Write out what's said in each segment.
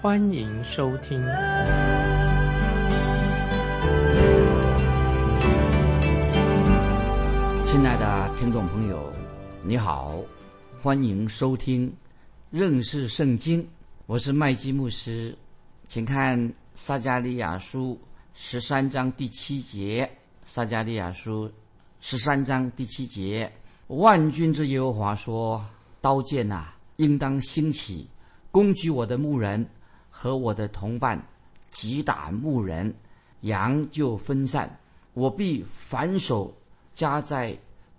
欢迎收听。亲爱的听众朋友，你好，欢迎收听认识圣经。我是麦基牧师，请看撒加利亚书十三章第七节。撒加利亚书十三章第七节：万军之耶和华说：“刀剑呐、应当兴起，攻击我的牧人和我的同伴，击打牧人，羊就分散。我必反手加在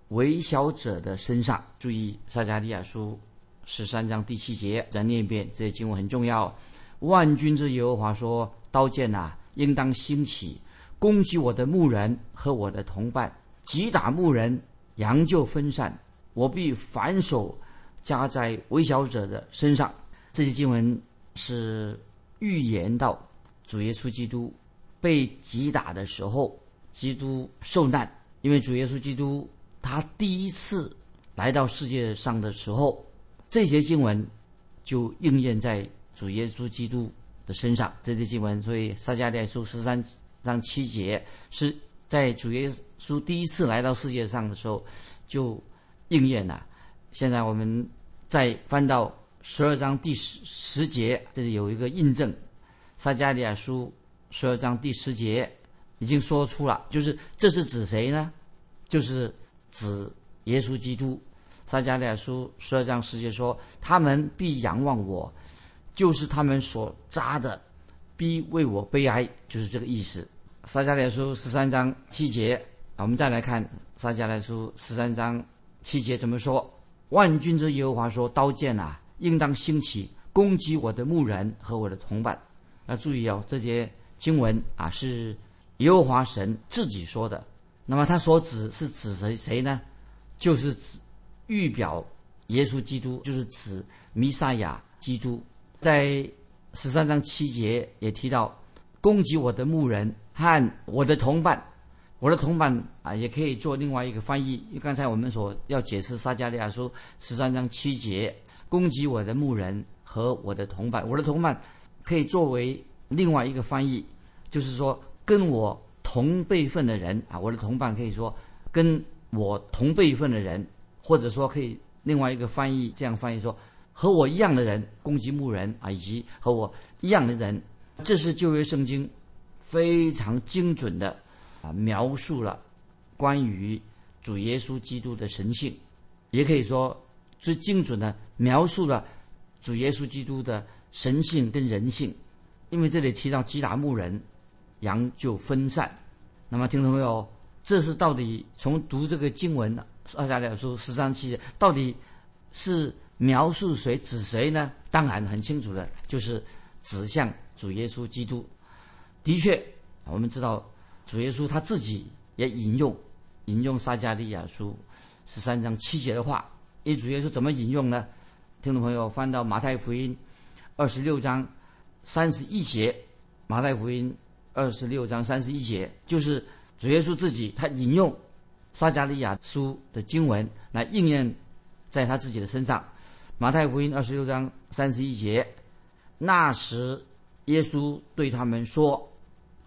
微小者的身上。”注意，撒迦利亚书十三章第七节，再念一遍，这些经文很重要。万军之耶和华说：“刀剑呐、应当兴起，攻击我的牧人和我的同伴。”击打牧人，羊就分散。我必反手加在微小者的身上。这些经文是预言到主耶稣基督被击打的时候，基督受难。因为主耶稣基督他第一次来到世界上的时候，这些经文就应验在主耶稣基督的身上。这些经文，所以撒迦利亚书十三章七节是。在主耶稣第一次来到世界上的时候，就应验了。现在我们再翻到十二章第十十节，这里有一个印证。撒加利亚书十二章第十节已经说出了，就是这是指谁呢？就是指耶稣基督。撒加利亚书十二章十节说：“他们必仰望我，就是他们所扎的，必为我悲哀。”就是这个意思。撒迦利亚书十三章七节，我们再来看撒迦利亚书十三章七节怎么说？万军之耶和华说：“刀剑啊，应当兴起，攻击我的牧人和我的同伴。”要注意哦，这些经文啊是耶和华神自己说的。那么他所指是指谁谁呢？就是指预表耶稣基督，就是指弥赛亚基督。在十三章七节也提到，攻击我的牧人。和我的同伴，我的同伴啊，也可以做另外一个翻译。刚才我们所要解释撒迦利亚书十三章七节，攻击我的牧人和我的同伴。我的同伴可以作为另外一个翻译，就是说跟我同辈分的人啊。我的同伴可以说跟我同辈分的人，或者说可以另外一个翻译这样翻译说和我一样的人攻击牧人啊，以及和我一样的人。这是旧约圣经。非常精准的啊描述了关于主耶稣基督的神性，也可以说最精准的描述了主耶稣基督的神性跟人性。因为这里提到击打牧人，羊就分散。那么听众朋友，这是到底从读这个经文《撒加利亚书》十三七节，到底是描述谁指谁呢？当然很清楚的，就是指向主耶稣基督。的确，我们知道主耶稣他自己也引用引用撒加利亚书十三章七节的话。因主耶稣怎么引用呢？听众朋友翻到马太福音二十六章三十一节，马太福音二十六章三十一节就是主耶稣自己他引用撒加利亚书的经文来应验在他自己的身上。马太福音二十六章三十一节，那时耶稣对他们说。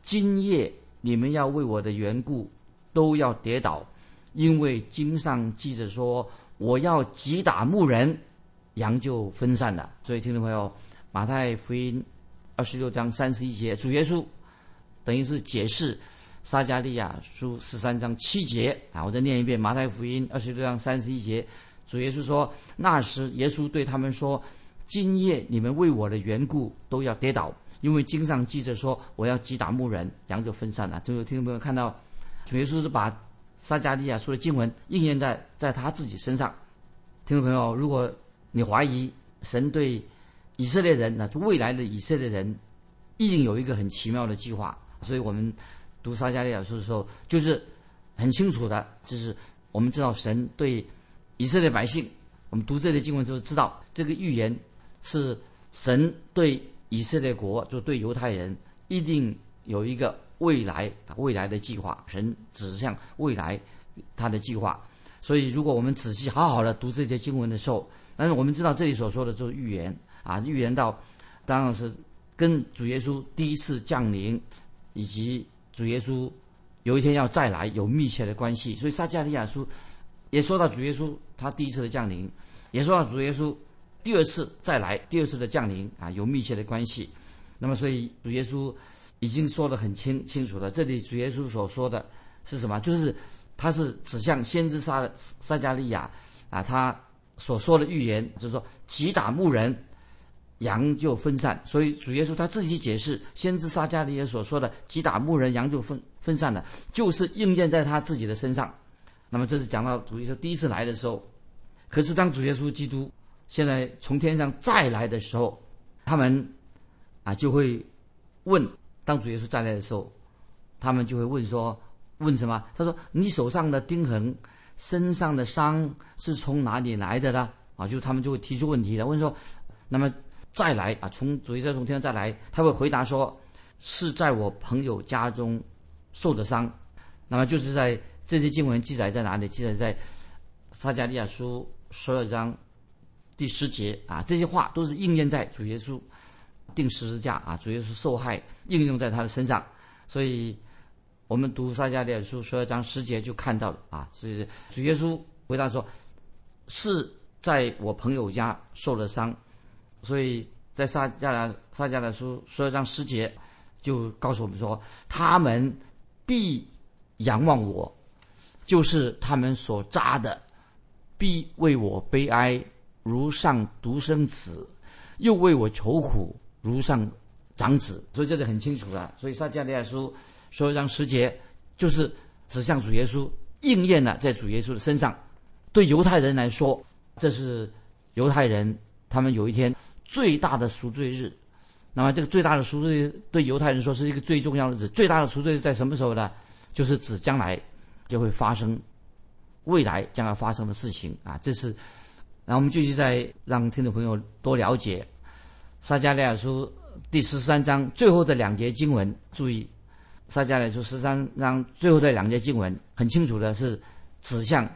今夜你们要为我的缘故都要跌倒，因为经上记着说，我要击打牧人，羊就分散了。所以听众朋友，马太福音二十六章三十一节，主耶稣等于是解释撒加利亚书十三章七节啊。我再念一遍马太福音二十六章三十一节，主耶稣说：那时耶稣对他们说，今夜你们为我的缘故都要跌倒。因为经上记着说，我要击打牧人，羊就分散了。就有听众朋友看到，主耶稣是把撒加利亚说的经文应验在在他自己身上。听众朋友，如果你怀疑神对以色列人，那就未来的以色列人一定有一个很奇妙的计划。所以我们读撒迦利亚书的时候，就是很清楚的，就是我们知道神对以色列百姓，我们读这类经文就知道这个预言是神对以色列国，就对犹太人一定有一个未来未来的计划，神指向未来他的计划。所以，如果我们仔细好好的读这些经文的时候，但是我们知道这里所说的就是预言啊，预言到当然是跟主耶稣第一次降临，以及主耶稣有一天要再来有密切的关系。所以撒迦利亚书也说到主耶稣他第一次的降临，也说到主耶稣第二次再来第二次的降临啊有密切的关系。那么，所以主耶稣已经说得很清清楚了。这里主耶稣所说的是什么？就是他是指向先知撒撒迦利亚啊，他所说的预言就是说，击打牧人，羊就分散。所以主耶稣他自己解释，先知撒迦利亚所说的击打牧人，羊就分分散了，就是应验在他自己的身上。那么这是讲到主耶稣第一次来的时候。可是当主耶稣基督现在从天上再来的时候，他们啊就会问，当主耶稣再来的时候，他们就会问说。问什么？他说：“你手上的钉痕，身上的伤是从哪里来的呢？”啊，就他们就会提出问题了。问说：“那么再来啊？从主耶稣从天上再来，他会回答说：是在我朋友家中受的伤。那么就是在这些经文记载在哪里？记载在撒迦利亚书十二章第十节啊。这些话都是应验在主耶稣定十字架啊，主要是受害应用在他的身上，所以。”我们读撒迦利亚书十二章十节就看到了啊，所以主耶稣回答说：“是在我朋友家受了伤。”所以在撒迦利撒迦利亚书十二章十节就告诉我们说：“他们必仰望我，就是他们所扎的，必为我悲哀，如上独生子；又为我愁苦，如上长子。”所以这是很清楚的。所以撒迦利亚书。所以，让十节就是指向主耶稣，应验了在主耶稣的身上。对犹太人来说，这是犹太人他们有一天最大的赎罪日。那么，这个最大的赎罪对犹太人说是一个最重要的日子。最大的赎罪日在什么时候呢？就是指将来就会发生，未来将要发生的事情啊！这是，然后我们继续再让听众朋友多了解撒迦利亚书第十三章最后的两节经文，注意。撒迦利亚书十三章最后的两节经文，很清楚的是指向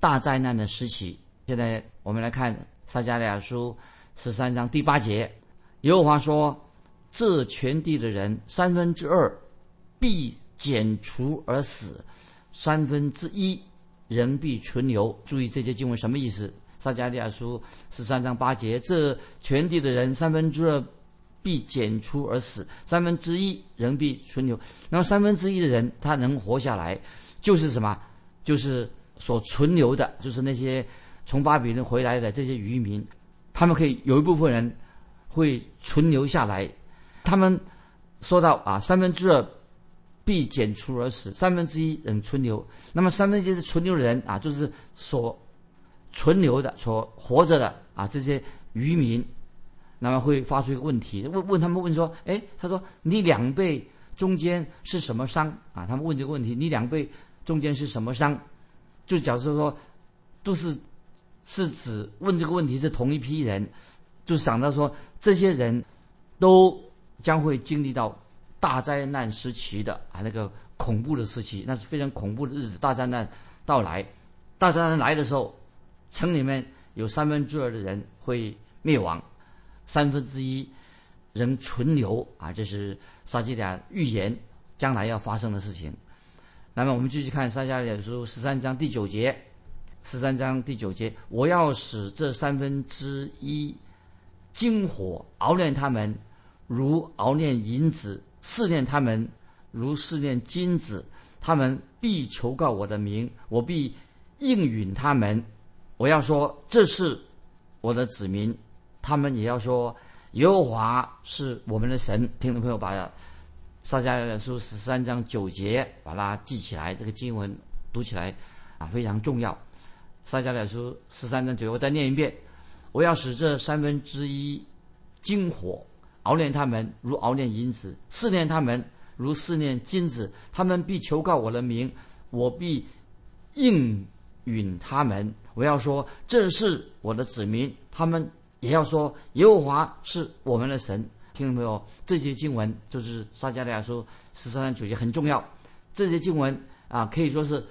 大灾难的时期。现在我们来看撒迦利亚书十三章第八节，耶和华说：“这全地的人三分之二必剪除而死，三分之一人必存留。”注意这些经文什么意思？撒迦利亚书十三章八节，这全地的人三分之二。必剪除而死，三分之一人必存留。那么三分之一的人他能活下来，就是什么？就是所存留的，就是那些从巴比伦回来的这些渔民，他们可以有一部分人会存留下来。他们说到啊，三分之二必剪除而死，三分之一人存留。那么三分之一是存留的人啊，就是所存留的、所活着的啊这些渔民。那么会发出一个问题，问问他们问说，哎，他说你两背中间是什么伤啊？他们问这个问题，你两背中间是什么伤？就假设说，都是是指问这个问题是同一批人，就想到说这些人都将会经历到大灾难时期的啊那个恐怖的时期，那是非常恐怖的日子，大灾难到来，大灾难来的时候，城里面有三分之二的人会灭亡。三分之一人存留啊，这是撒迦利亚预言将来要发生的事情。那么我们继续看撒迦利亚书十三章第九节，十三章第九节，我要使这三分之一金火熬炼他们，如熬炼银子；试炼他们，如试炼金子。他们必求告我的名，我必应允他们。我要说，这是我的子民。他们也要说，耶和华是我们的神。听众朋友，把撒迦利亚书十三章九节把它记起来，这个经文读起来啊非常重要。撒迦利亚书十三章九节，我再念一遍：我要使这三分之一金火熬炼他们如熬炼银子，试炼他们如试炼金子。他们必求告我的名，我必应允他们。我要说这是我的子民，他们也要说耶和华是我们的神。听到没有？这些经文就是撒迦利亚书十三章九节很重要。这些经文啊，可以说是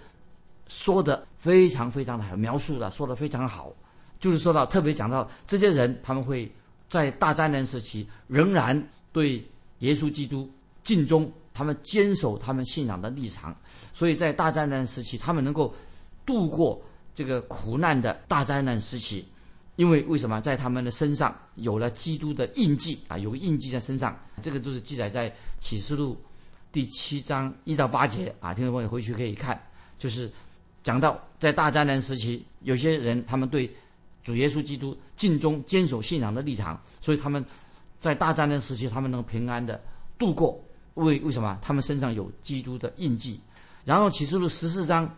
说的非常非常的好，描述的说的非常好。就是说到特别讲到这些人，他们会在大灾难时期仍然对耶稣基督尽忠，他们坚守他们信仰的立场。所以在大灾难时期，他们能够度过这个苦难的大灾难时期。因为为什么在他们的身上有了基督的印记啊？有个印记在身上，这个就是记载在启示录第七章一到八节啊。听众朋友回去可以看，就是讲到在大灾难时期，有些人他们对主耶稣基督尽忠、坚守信仰的立场，所以他们在大灾难时期他们能平安的度过。为为什么？他们身上有基督的印记。然后启示录十四章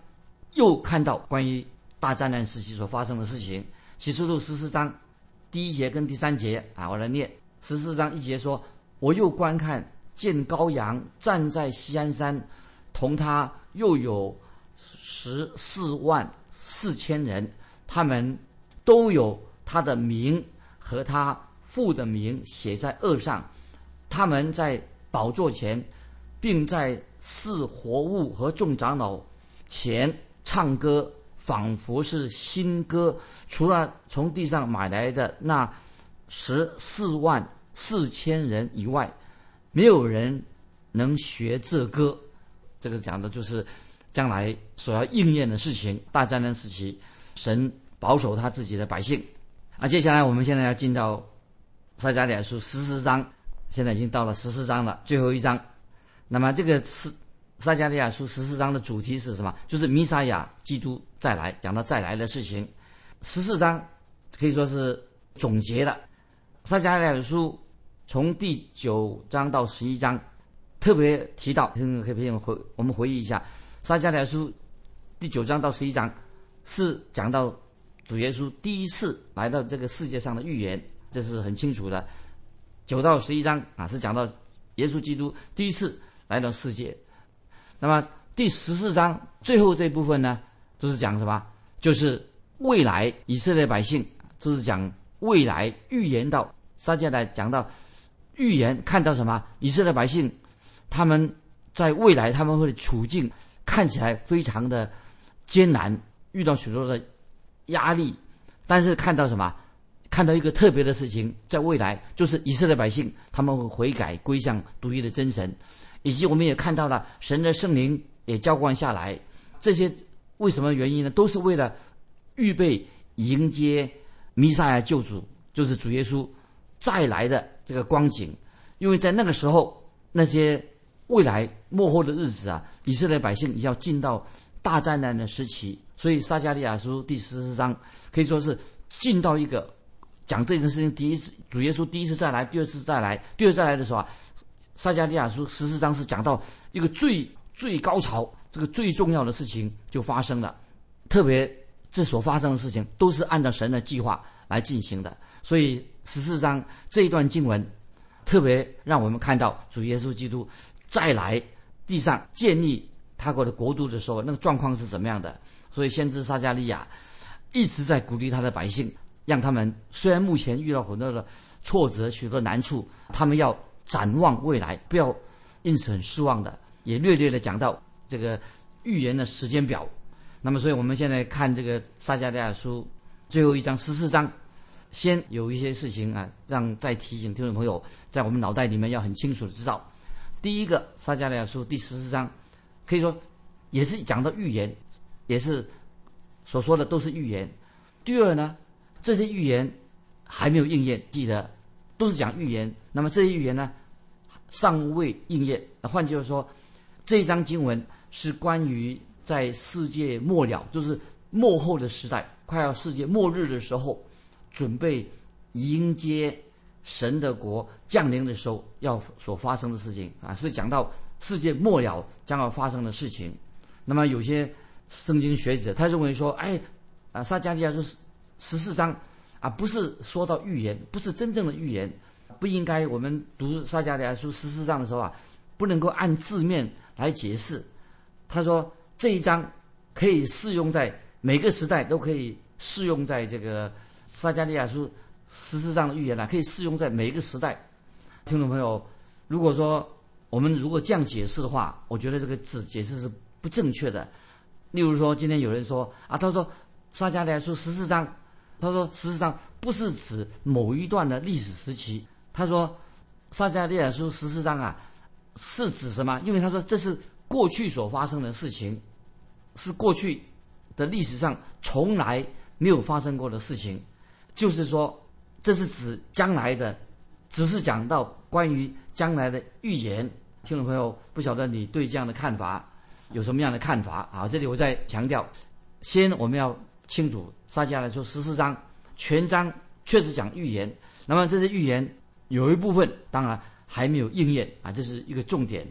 又看到关于大灾难时期所发生的事情。启示录十四章第一节跟第三节啊，我来念十四章一节说：“我又观看见羔羊站在西安山，同他又有十四万四千人，他们都有他的名和他父的名写在额上。他们在宝座前，并在四活物和众长老前唱歌。”仿佛是新歌，除了从地上买来的那十四万四千人以外，没有人能学这歌。这个讲的就是将来所要应验的事情。大灾难时期，神保守他自己的百姓。啊，接下来我们现在要进到撒迦利亚书十四章，现在已经到了十四章了，最后一章。那么这个是。撒迦利亚书十四章的主题是什么？就是弥撒亚基督再来，讲到再来的事情。十四章可以说是总结了撒迦利亚书从第九章到十一章，特别提到，可以可以回我们回忆一下，撒迦利亚书第九章到十一章是讲到主耶稣第一次来到这个世界上的预言，这是很清楚的。九到十一章啊，是讲到耶稣基督第一次来到世界。那么第十四章最后这部分呢，就是讲什么？就是未来以色列百姓，就是讲未来预言到撒迦来讲到预言看到什么？以色列百姓他们在未来他们会处境看起来非常的艰难，遇到许多的压力，但是看到什么？看到一个特别的事情，在未来就是以色列百姓他们会悔改归向独一的真神。以及我们也看到了神的圣灵也浇灌下来，这些为什么原因呢？都是为了预备迎接弥撒亚救主，就是主耶稣再来的这个光景。因为在那个时候，那些未来末后的日子啊，以色列百姓要进到大灾难的时期，所以撒迦利亚书第十四章可以说是进到一个讲这件事情第一次，主耶稣第一次再来，第二次再来，第二次再来的时候啊。撒迦利亚书十四章是讲到一个最最高潮，这个最重要的事情就发生了。特别这所发生的事情都是按照神的计划来进行的，所以十四章这一段经文特别让我们看到主耶稣基督再来地上建立他国的国度的时候，那个状况是怎么样的。所以先知撒迦利亚一直在鼓励他的百姓，让他们虽然目前遇到很多的挫折、许多难处，他们要。展望未来，不要因此很失望的，也略略的讲到这个预言的时间表。那么，所以我们现在看这个撒迦利亚书最后一章十四章，先有一些事情啊，让再提醒听众朋友，在我们脑袋里面要很清楚的知道。第一个，撒迦利亚书第十四章，可以说也是讲到预言，也是所说的都是预言。第二呢，这些预言还没有应验，记得。都是讲预言，那么这些预言呢，尚未应验。那换句话说，这一章经文是关于在世界末了，就是末后的时代，快要世界末日的时候，准备迎接神的国降临的时候要所发生的事情啊，是讲到世界末了将要发生的事情。那么有些圣经学者他认为说，哎，啊撒迦利亚说十四章。啊，不是说到预言，不是真正的预言，不应该我们读撒迦利亚书十四章的时候啊，不能够按字面来解释。他说这一章可以适用在每个时代，都可以适用在这个撒迦利亚书十四章的预言呢，可以适用在每一个时代。听众朋友，如果说我们如果这样解释的话，我觉得这个字解释是不正确的。例如说，今天有人说啊，他说撒迦利亚书十四章，他说事实上不是指某一段的历史时期。他说撒迦利亚书十四章啊，是指什么？因为他说这是过去所发生的事情，是过去的历史上从来没有发生过的事情，就是说这是指将来的。只是讲到关于将来的预言，听众朋友不晓得你对这样的看法有什么样的看法啊？这里我再强调，先我们要清楚，撒迦来说十四章全章确实讲预言，那么这些预言有一部分当然还没有应验啊，这是一个重点，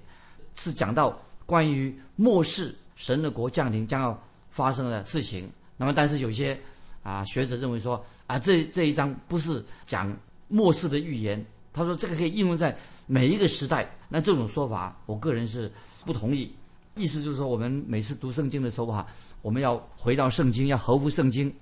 是讲到关于末世神的国降临将要发生的事情。那么但是有些啊学者认为说啊这这一章不是讲末世的预言。他说：“这个可以应用在每一个时代。”那这种说法，我个人是不同意。意思就是说，我们每次读圣经的时候哈，我们要回到圣经，要合乎圣经，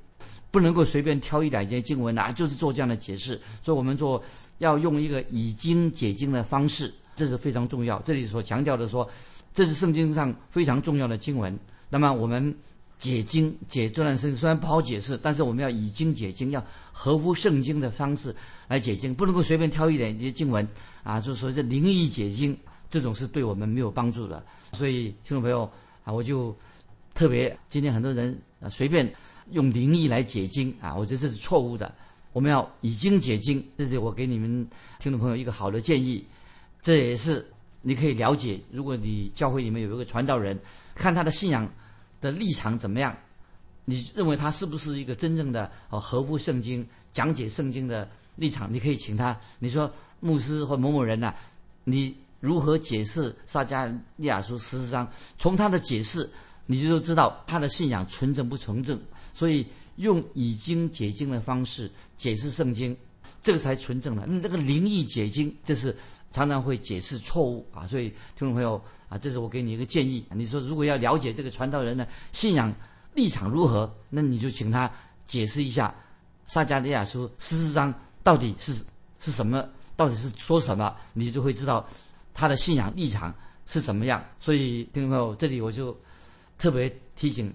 不能够随便挑一两节经文啊，就是做这样的解释。所以，我们做要用一个以经解经的方式，这是非常重要。这里所强调的说，这是圣经上非常重要的经文。那么，我们。解经解这段圣经虽然不好解释，但是我们要以经解经，要合乎圣经的方式来解经，不能够随便挑一点一些经文啊，就是说这灵异解经这种是对我们没有帮助的。所以听众朋友啊，我就特别今天很多人啊随便用灵异来解经啊，我觉得这是错误的。我们要以经解经，这是我给你们听众朋友一个好的建议。这也是你可以了解，如果你教会里面有一个传道人，看他的信仰。的立场怎么样？你认为他是不是一个真正的呃合乎圣经讲解圣经的立场？你可以请他，你说牧师或某某人呐，你如何解释撒迦利亚书十四章？从他的解释，你就知道他的信仰纯正不纯正。所以用已经解经的方式解释圣经，这个才纯正的。那个灵异解经，这是常常会解释错误啊。所以听众朋友。啊，这是我给你一个建议。你说如果要了解这个传道人的信仰立场如何，那你就请他解释一下撒迦利亚书十四章到底是是什么，到底是说什么，你就会知道他的信仰立场是怎么样。所以听众朋友，这里我就特别提醒，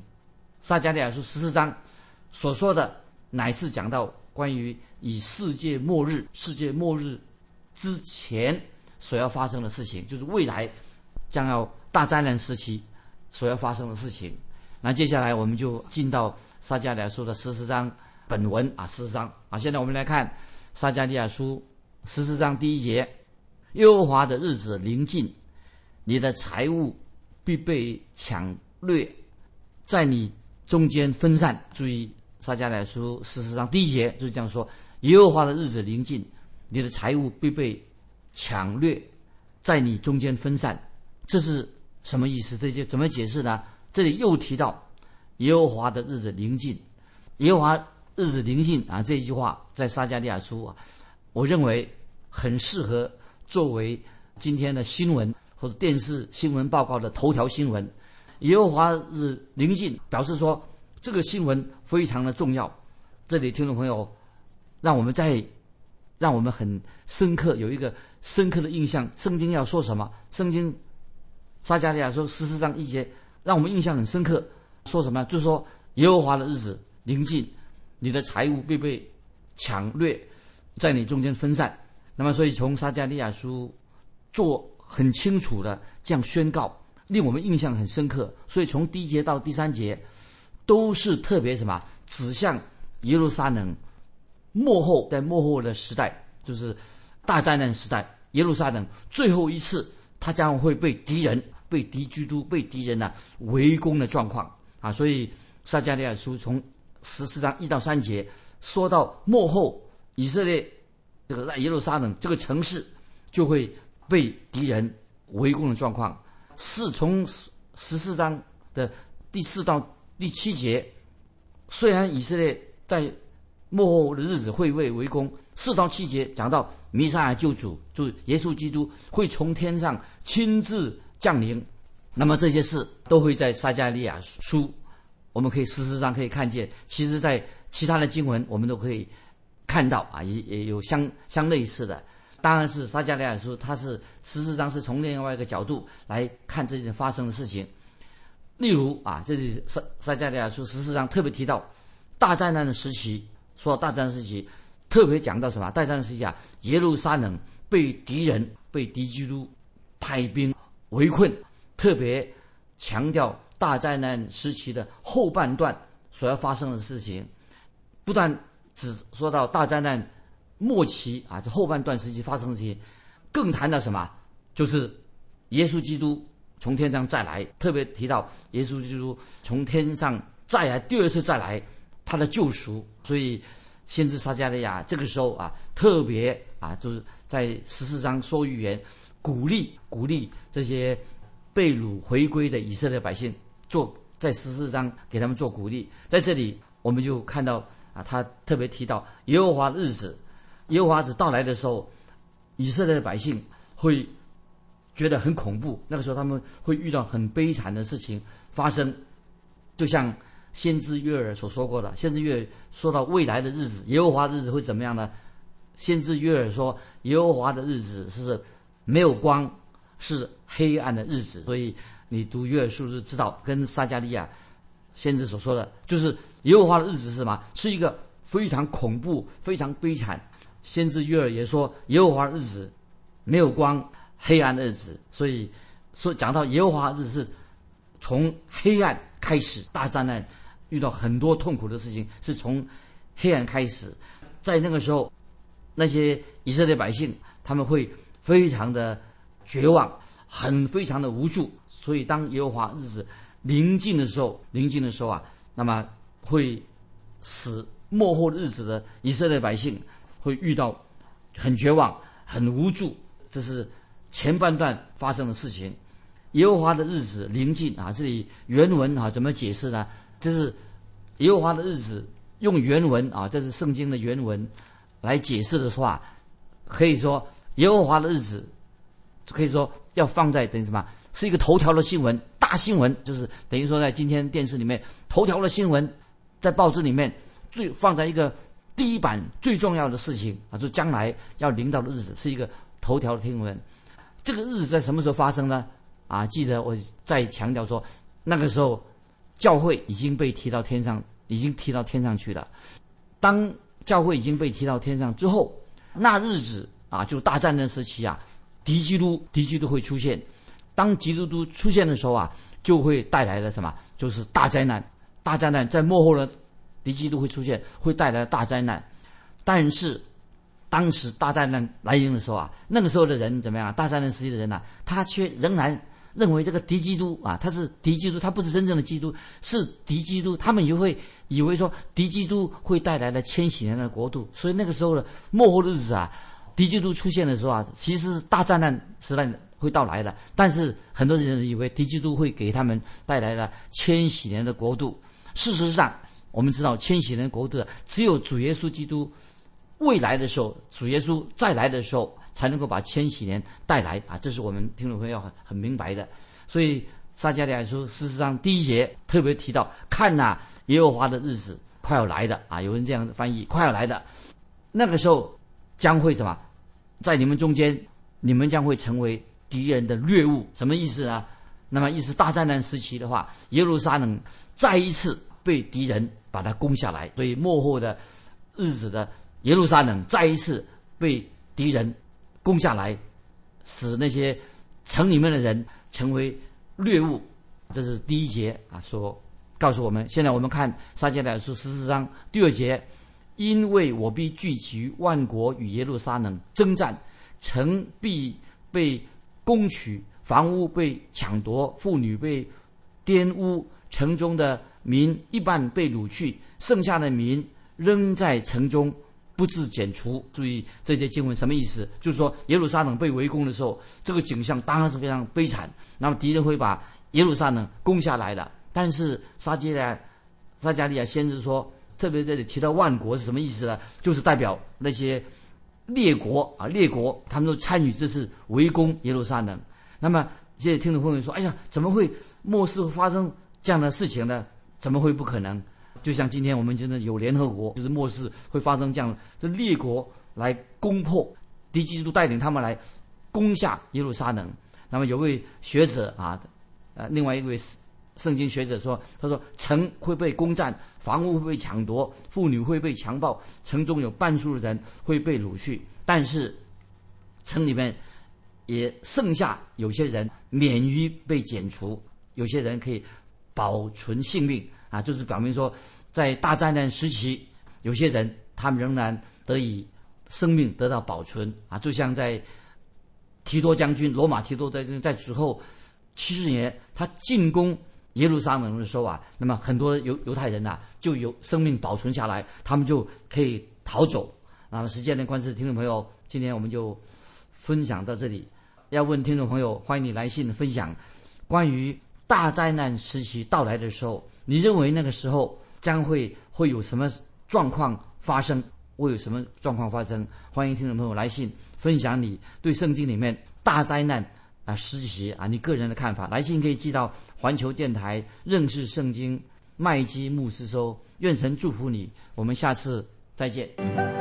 撒迦利亚书十四章所说的乃是讲到关于以世界末日、世界末日之前所要发生的事情，就是未来。将要大灾难时期所要发生的事情，那接下来我们就进到撒迦利亚书的十四章本文啊，十四章啊。现在我们来看撒迦利亚书十四章第一节：耶和华的日子临近，你的财物必被抢掠，在你中间分散。注意撒迦利亚书十四章第一节就是这样说：耶和华的日子临近，你的财物必被抢掠，在你中间分散。这是什么意思？这些怎么解释呢？这里又提到耶和华的日子临近，耶和华日子临近啊！这一句话在撒迦利亚书啊，我认为很适合作为今天的新闻或者电视新闻报告的头条新闻。耶和华日临近，表示说这个新闻非常的重要。这里听众朋友，让我们在让我们很深刻有一个深刻的印象：圣经要说什么？圣经。撒迦利亚说十四章一节，让我们印象很深刻。说什么？就是说耶和华的日子临近，你的财物必被抢掠，在你中间分散。那么，所以从撒迦利亚书做很清楚的这样宣告，令我们印象很深刻。所以从第一节到第三节，都是特别什么？指向耶路撒冷幕后，在幕后的时代，就是大灾难时代，耶路撒冷最后一次，他将会被敌人。被敌居都、被敌人呢围攻的状况啊，所以撒迦利亚书从十四章一到三节说到末后以色列这个在耶路撒冷这个城市就会被敌人围攻的状况，是从十四章的第四到第七节，虽然以色列在末后的日子会为围攻。四到七节讲到弥撒亚救主，就耶稣基督会从天上亲自降临。那么这些事都会在撒加利亚书，我们可以事实上可以看见。其实，在其他的经文我们都可以看到啊，也也有相相类似的。当然是撒加利亚书，它是事实上是从另外一个角度来看这件发生的事情。例如啊，这是撒撒加利亚书事实上特别提到大灾难的时期，说大灾难时期，特别讲到什么？大灾难时期啊，耶路撒冷被敌人被敌基督派兵围困，特别强调大灾难时期的后半段所要发生的事情，不但只说到大灾难末期啊，这后半段时期发生的事情，更谈到什么？就是耶稣基督。从天上再来，特别提到耶稣基督从天上再来，第二次再来，他的救赎。所以，先知撒加利亚这个时候啊，特别啊，就是在十四章说预言，鼓励鼓励这些被掳回归的以色列百姓，做在十四章给他们做鼓励。在这里，我们就看到啊，他特别提到耶和华的日子，耶和华子到来的时候，以色列的百姓会。觉得很恐怖，那个时候他们会遇到很悲惨的事情发生，就像先知约尔所说过的。先知约尔说到未来的日子，耶和华的日子会怎么样呢？先知约尔说，耶和华的日子是没有光，是黑暗的日子。所以你读约尔书就知道，跟撒加利亚先知所说的，就是耶和华的日子是什么？是一个非常恐怖、非常悲惨。先知约尔也说，耶和华的日子没有光。黑暗的日子，所以说讲到耶和华日子是从黑暗开始，大灾难遇到很多痛苦的事情，是从黑暗开始。在那个时候，那些以色列百姓他们会非常的绝望，很非常的无助。所以当耶和华日子临近的时候，临近的时候啊，那么会使末后日子的以色列百姓会遇到很绝望、很无助。这是。前半段发生的事情，耶和华的日子临近啊！这里原文啊怎么解释呢？这是耶和华的日子用原文啊，这是圣经的原文来解释的话，可以说耶和华的日子可以说要放在等于什么？是一个头条的新闻，大新闻，就是等于说在今天电视里面头条的新闻，在报纸里面最放在一个第一版最重要的事情啊，就将来要临到的日子，是一个头条的新闻。这个日子在什么时候发生呢？啊，记得我再强调说，那个时候教会已经被提到天上，已经提到天上去了。当教会已经被提到天上之后，那日子啊，就大战争时期啊，敌基督敌基督会出现。当基督都出现的时候啊，就会带来了什么？就是大灾难。大灾难在幕后的敌基督会出现，会带来大灾难。但是。当时大灾难来临的时候啊，那个时候的人怎么样？大灾难时期的人呢，他却仍然认为这个敌基督啊，他是敌基督，他不是真正的基督，是敌基督。他们也会以为说敌基督会带来了千禧年的国度。所以那个时候的末后的日子啊，敌基督出现的时候啊，其实是大灾难时代的会到来的。但是很多人以为敌基督会给他们带来了千禧年的国度。事实上，我们知道千禧年国度只有主耶稣基督。未来的时候，主耶稣再来的时候，才能够把千禧年带来啊！这是我们听众朋友很很明白的。所以撒迦利亚书事实上第一节特别提到：看呐，耶和华的日子快要来的啊！有人这样翻译：快要来的。那个时候将会什么？在你们中间，你们将会成为敌人的掠物。什么意思呢？那么意思大灾难时期的话，耶路撒冷再一次被敌人把它攻下来。所以末后的日子的。耶路撒冷再一次被敌人攻下来，使那些城里面的人成为掠物。这是第一节啊，说告诉我们。现在我们看撒迦利亚书十四章第二节，因为我必聚集万国与耶路撒冷征战，城必被攻取，房屋被抢夺，妇女被玷污，城中的民一半被掳去，剩下的民仍在城中。不自剪除。注意这些经文什么意思？就是说耶路撒冷被围攻的时候，这个景象当然是非常悲惨。那么敌人会把耶路撒冷攻下来的。但是撒基利亚撒加利亚先知说，特别这里提到万国是什么意思呢？就是代表那些列国啊，列国他们都参与这次围攻耶路撒冷。那么这些听众朋友说：“哎呀，怎么会末世会发生这样的事情呢？怎么会不可能？就像今天我们真的有联合国，就是末世会发生这样，这列国来攻破，敌基督带领他们来攻下耶路撒冷。那么有位学者啊，呃，另外一位是。”圣经学者说：“他说城会被攻占，房屋会被抢夺，妇女会被强暴，城中有半数的人会被掳去。但是城里面也剩下有些人免于被剪除，有些人可以保存性命啊，就是表明说，在大灾难时期，有些人他们仍然得以生命得到保存啊，就像在提多将军罗马提多在在之后七十年，他进攻。”耶路撒冷的时候啊，那么很多犹犹太人呐就有生命保存下来，他们就可以逃走。那么时间的关系，听众朋友，今天我们就分享到这里。要问听众朋友，欢迎你来信分享关于大灾难时期到来的时候，你认为那个时候将会会有什么状况发生？会有什么状况发生？欢迎听众朋友来信分享你对圣经里面大灾难。啊，实习啊，你个人的看法，来信可以寄到环球电台认识圣经麦基牧师收。愿神祝福你，我们下次再见。